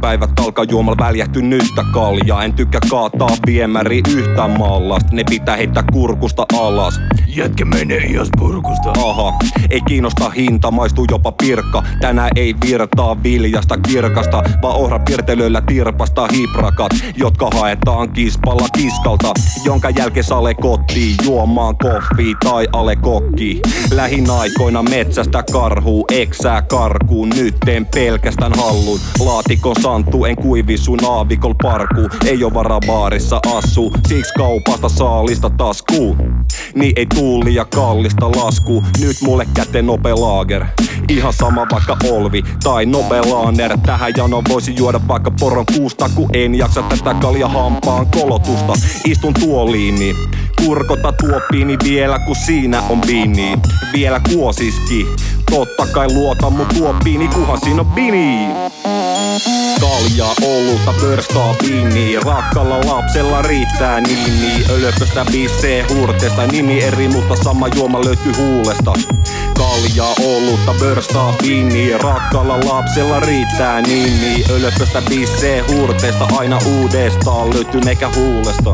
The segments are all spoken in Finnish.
päivät kalka juomalla väljähty nyttä kaljaa. En tykkää kaataa viemäri yhtä mallast, ne pitää heittää kurkusta alas. Jätkä menee ias purkusta. Aha, ei kiinnosta hinta, maistuu jopa pirkka. Tänään ei virtaa viljasta kirkasta, vaan ohra pirtelöillä tirpasta hiprakat, jotka haetaan kispalla kiskalta, jonka jälkeen sale kotiin juomaan koffi tai ale kokki. Lähin aikoina metsästä karhuu, eksää karkuun, nyt en pelkästään hallun. Laatikon santu, en kuivi sun aavikol parku, ei oo varaa baarissa assu, siksi kaupasta saalista taskuun. Niin ei tuuli ja kallista lasku, nyt mulle käteen nope laager. Ihan sama vaikka Olvi tai Nobelaner Tähän jano voisi juoda vaikka poron kuusta Kun en jaksa tätä kalja hampaan kolotusta. Istun tuoliini Kurkota tuoppiini vielä kun siinä on bini Vielä kuosiski. Totta kai luota mun tuoppiini kuhan siinä on bini Kalja, olutta, pörstaa, viini Rakkalla lapsella riittää nimi. Ölöpöstä bissee hurteesta Nimi eri, mutta sama juoma löytyy huulesta. Kalja, olutta, pörstaa, viini Rakkalla lapsella riittää nimi. Ölöpöstä bissee hurteesta Aina uudestaan. Löytyy eikä huulesta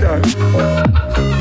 Niin,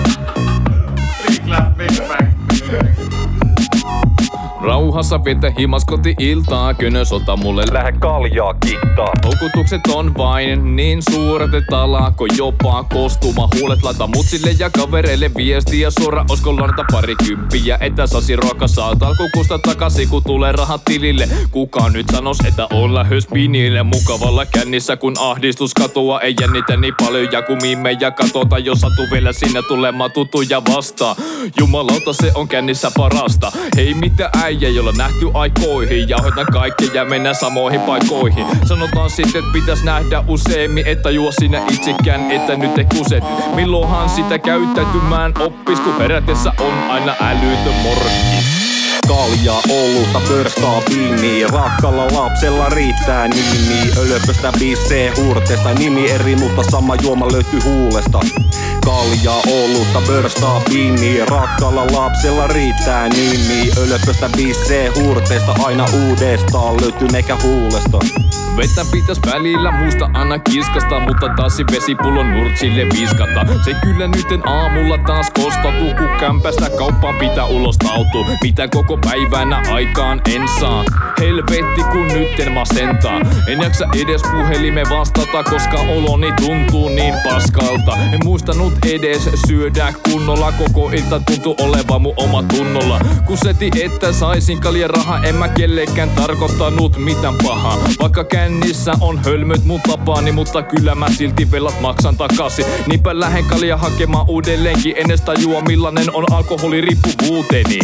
mitä? Rauhassa vietä himas koti iltaa, könös ota mulle lä- Lähde kaljaa kittaa. Houkutukset on vain niin suuret, että alako jopa kostuma Huulet laita mutsille ja kavereille viestiä. Suora Osko lanata parikymppiä, että sasi ruoka saat alkukusta takaisin kun tulee rahat tilille. Kuka nyt sanos, että olla höspinille mukavalla kännissä Kun ahdistus katoa ei jännitä niin paljon ja kun ja katota Jos satu vielä sinne tulemaan tutuja vastaan. Jumalauta se on kännissä parasta. Hei mitä äijä, jolla nähty aikoihin. Jauhetaan kaikkea ja mennään samoihin paikoihin. Sanotaan sitten, että pitäis nähdä useimmin Että juo sinä itsekään, että nyt ei kuseti Milloinhan sitä käyttäytymään oppis Kun herätessä on aina älytön morkkis Kalja, olutta, pörstaa, viini Rakkalla lapsella riittää nimi. Ölöpöstä bissee hurteesta Nimi eri, mutta sama juoma löytyy huulesta. Kalja, olutta, pörstaa, viini Rakkalla lapsella riittää nimi. Ölöpöstä bissee hurteesta Aina uudestaan löytyy eikä huulesta. Vettä pitäis välillä muista aina kiskasta Mutta tassi vesipullon nurtsille viskata. Se kyllä nyten aamulla taas kostautuu Kun kämpästä kauppaan pitää ulostautua. Mitä koko päivänä aikaan en saa. Helvetti kun nytten masentaa. En jaksa edes puhelime vastata Koska oloni tuntuu niin paskalta. En muistanut edes syödä kunnolla. Koko ilta tuntuu olevan mun oma tunnolla. Kun seti että saisin kaljan rahaa En mä kellekään tarkoittanut mitään pahaa. Vaikka kännissä on hölmöt mun tapaani Mutta kyllä mä silti velat maksan takaisin Niinpä lähden kalja hakemaan uudelleenkin. Ennen tajua millainen on alkoholiriippuvuuteni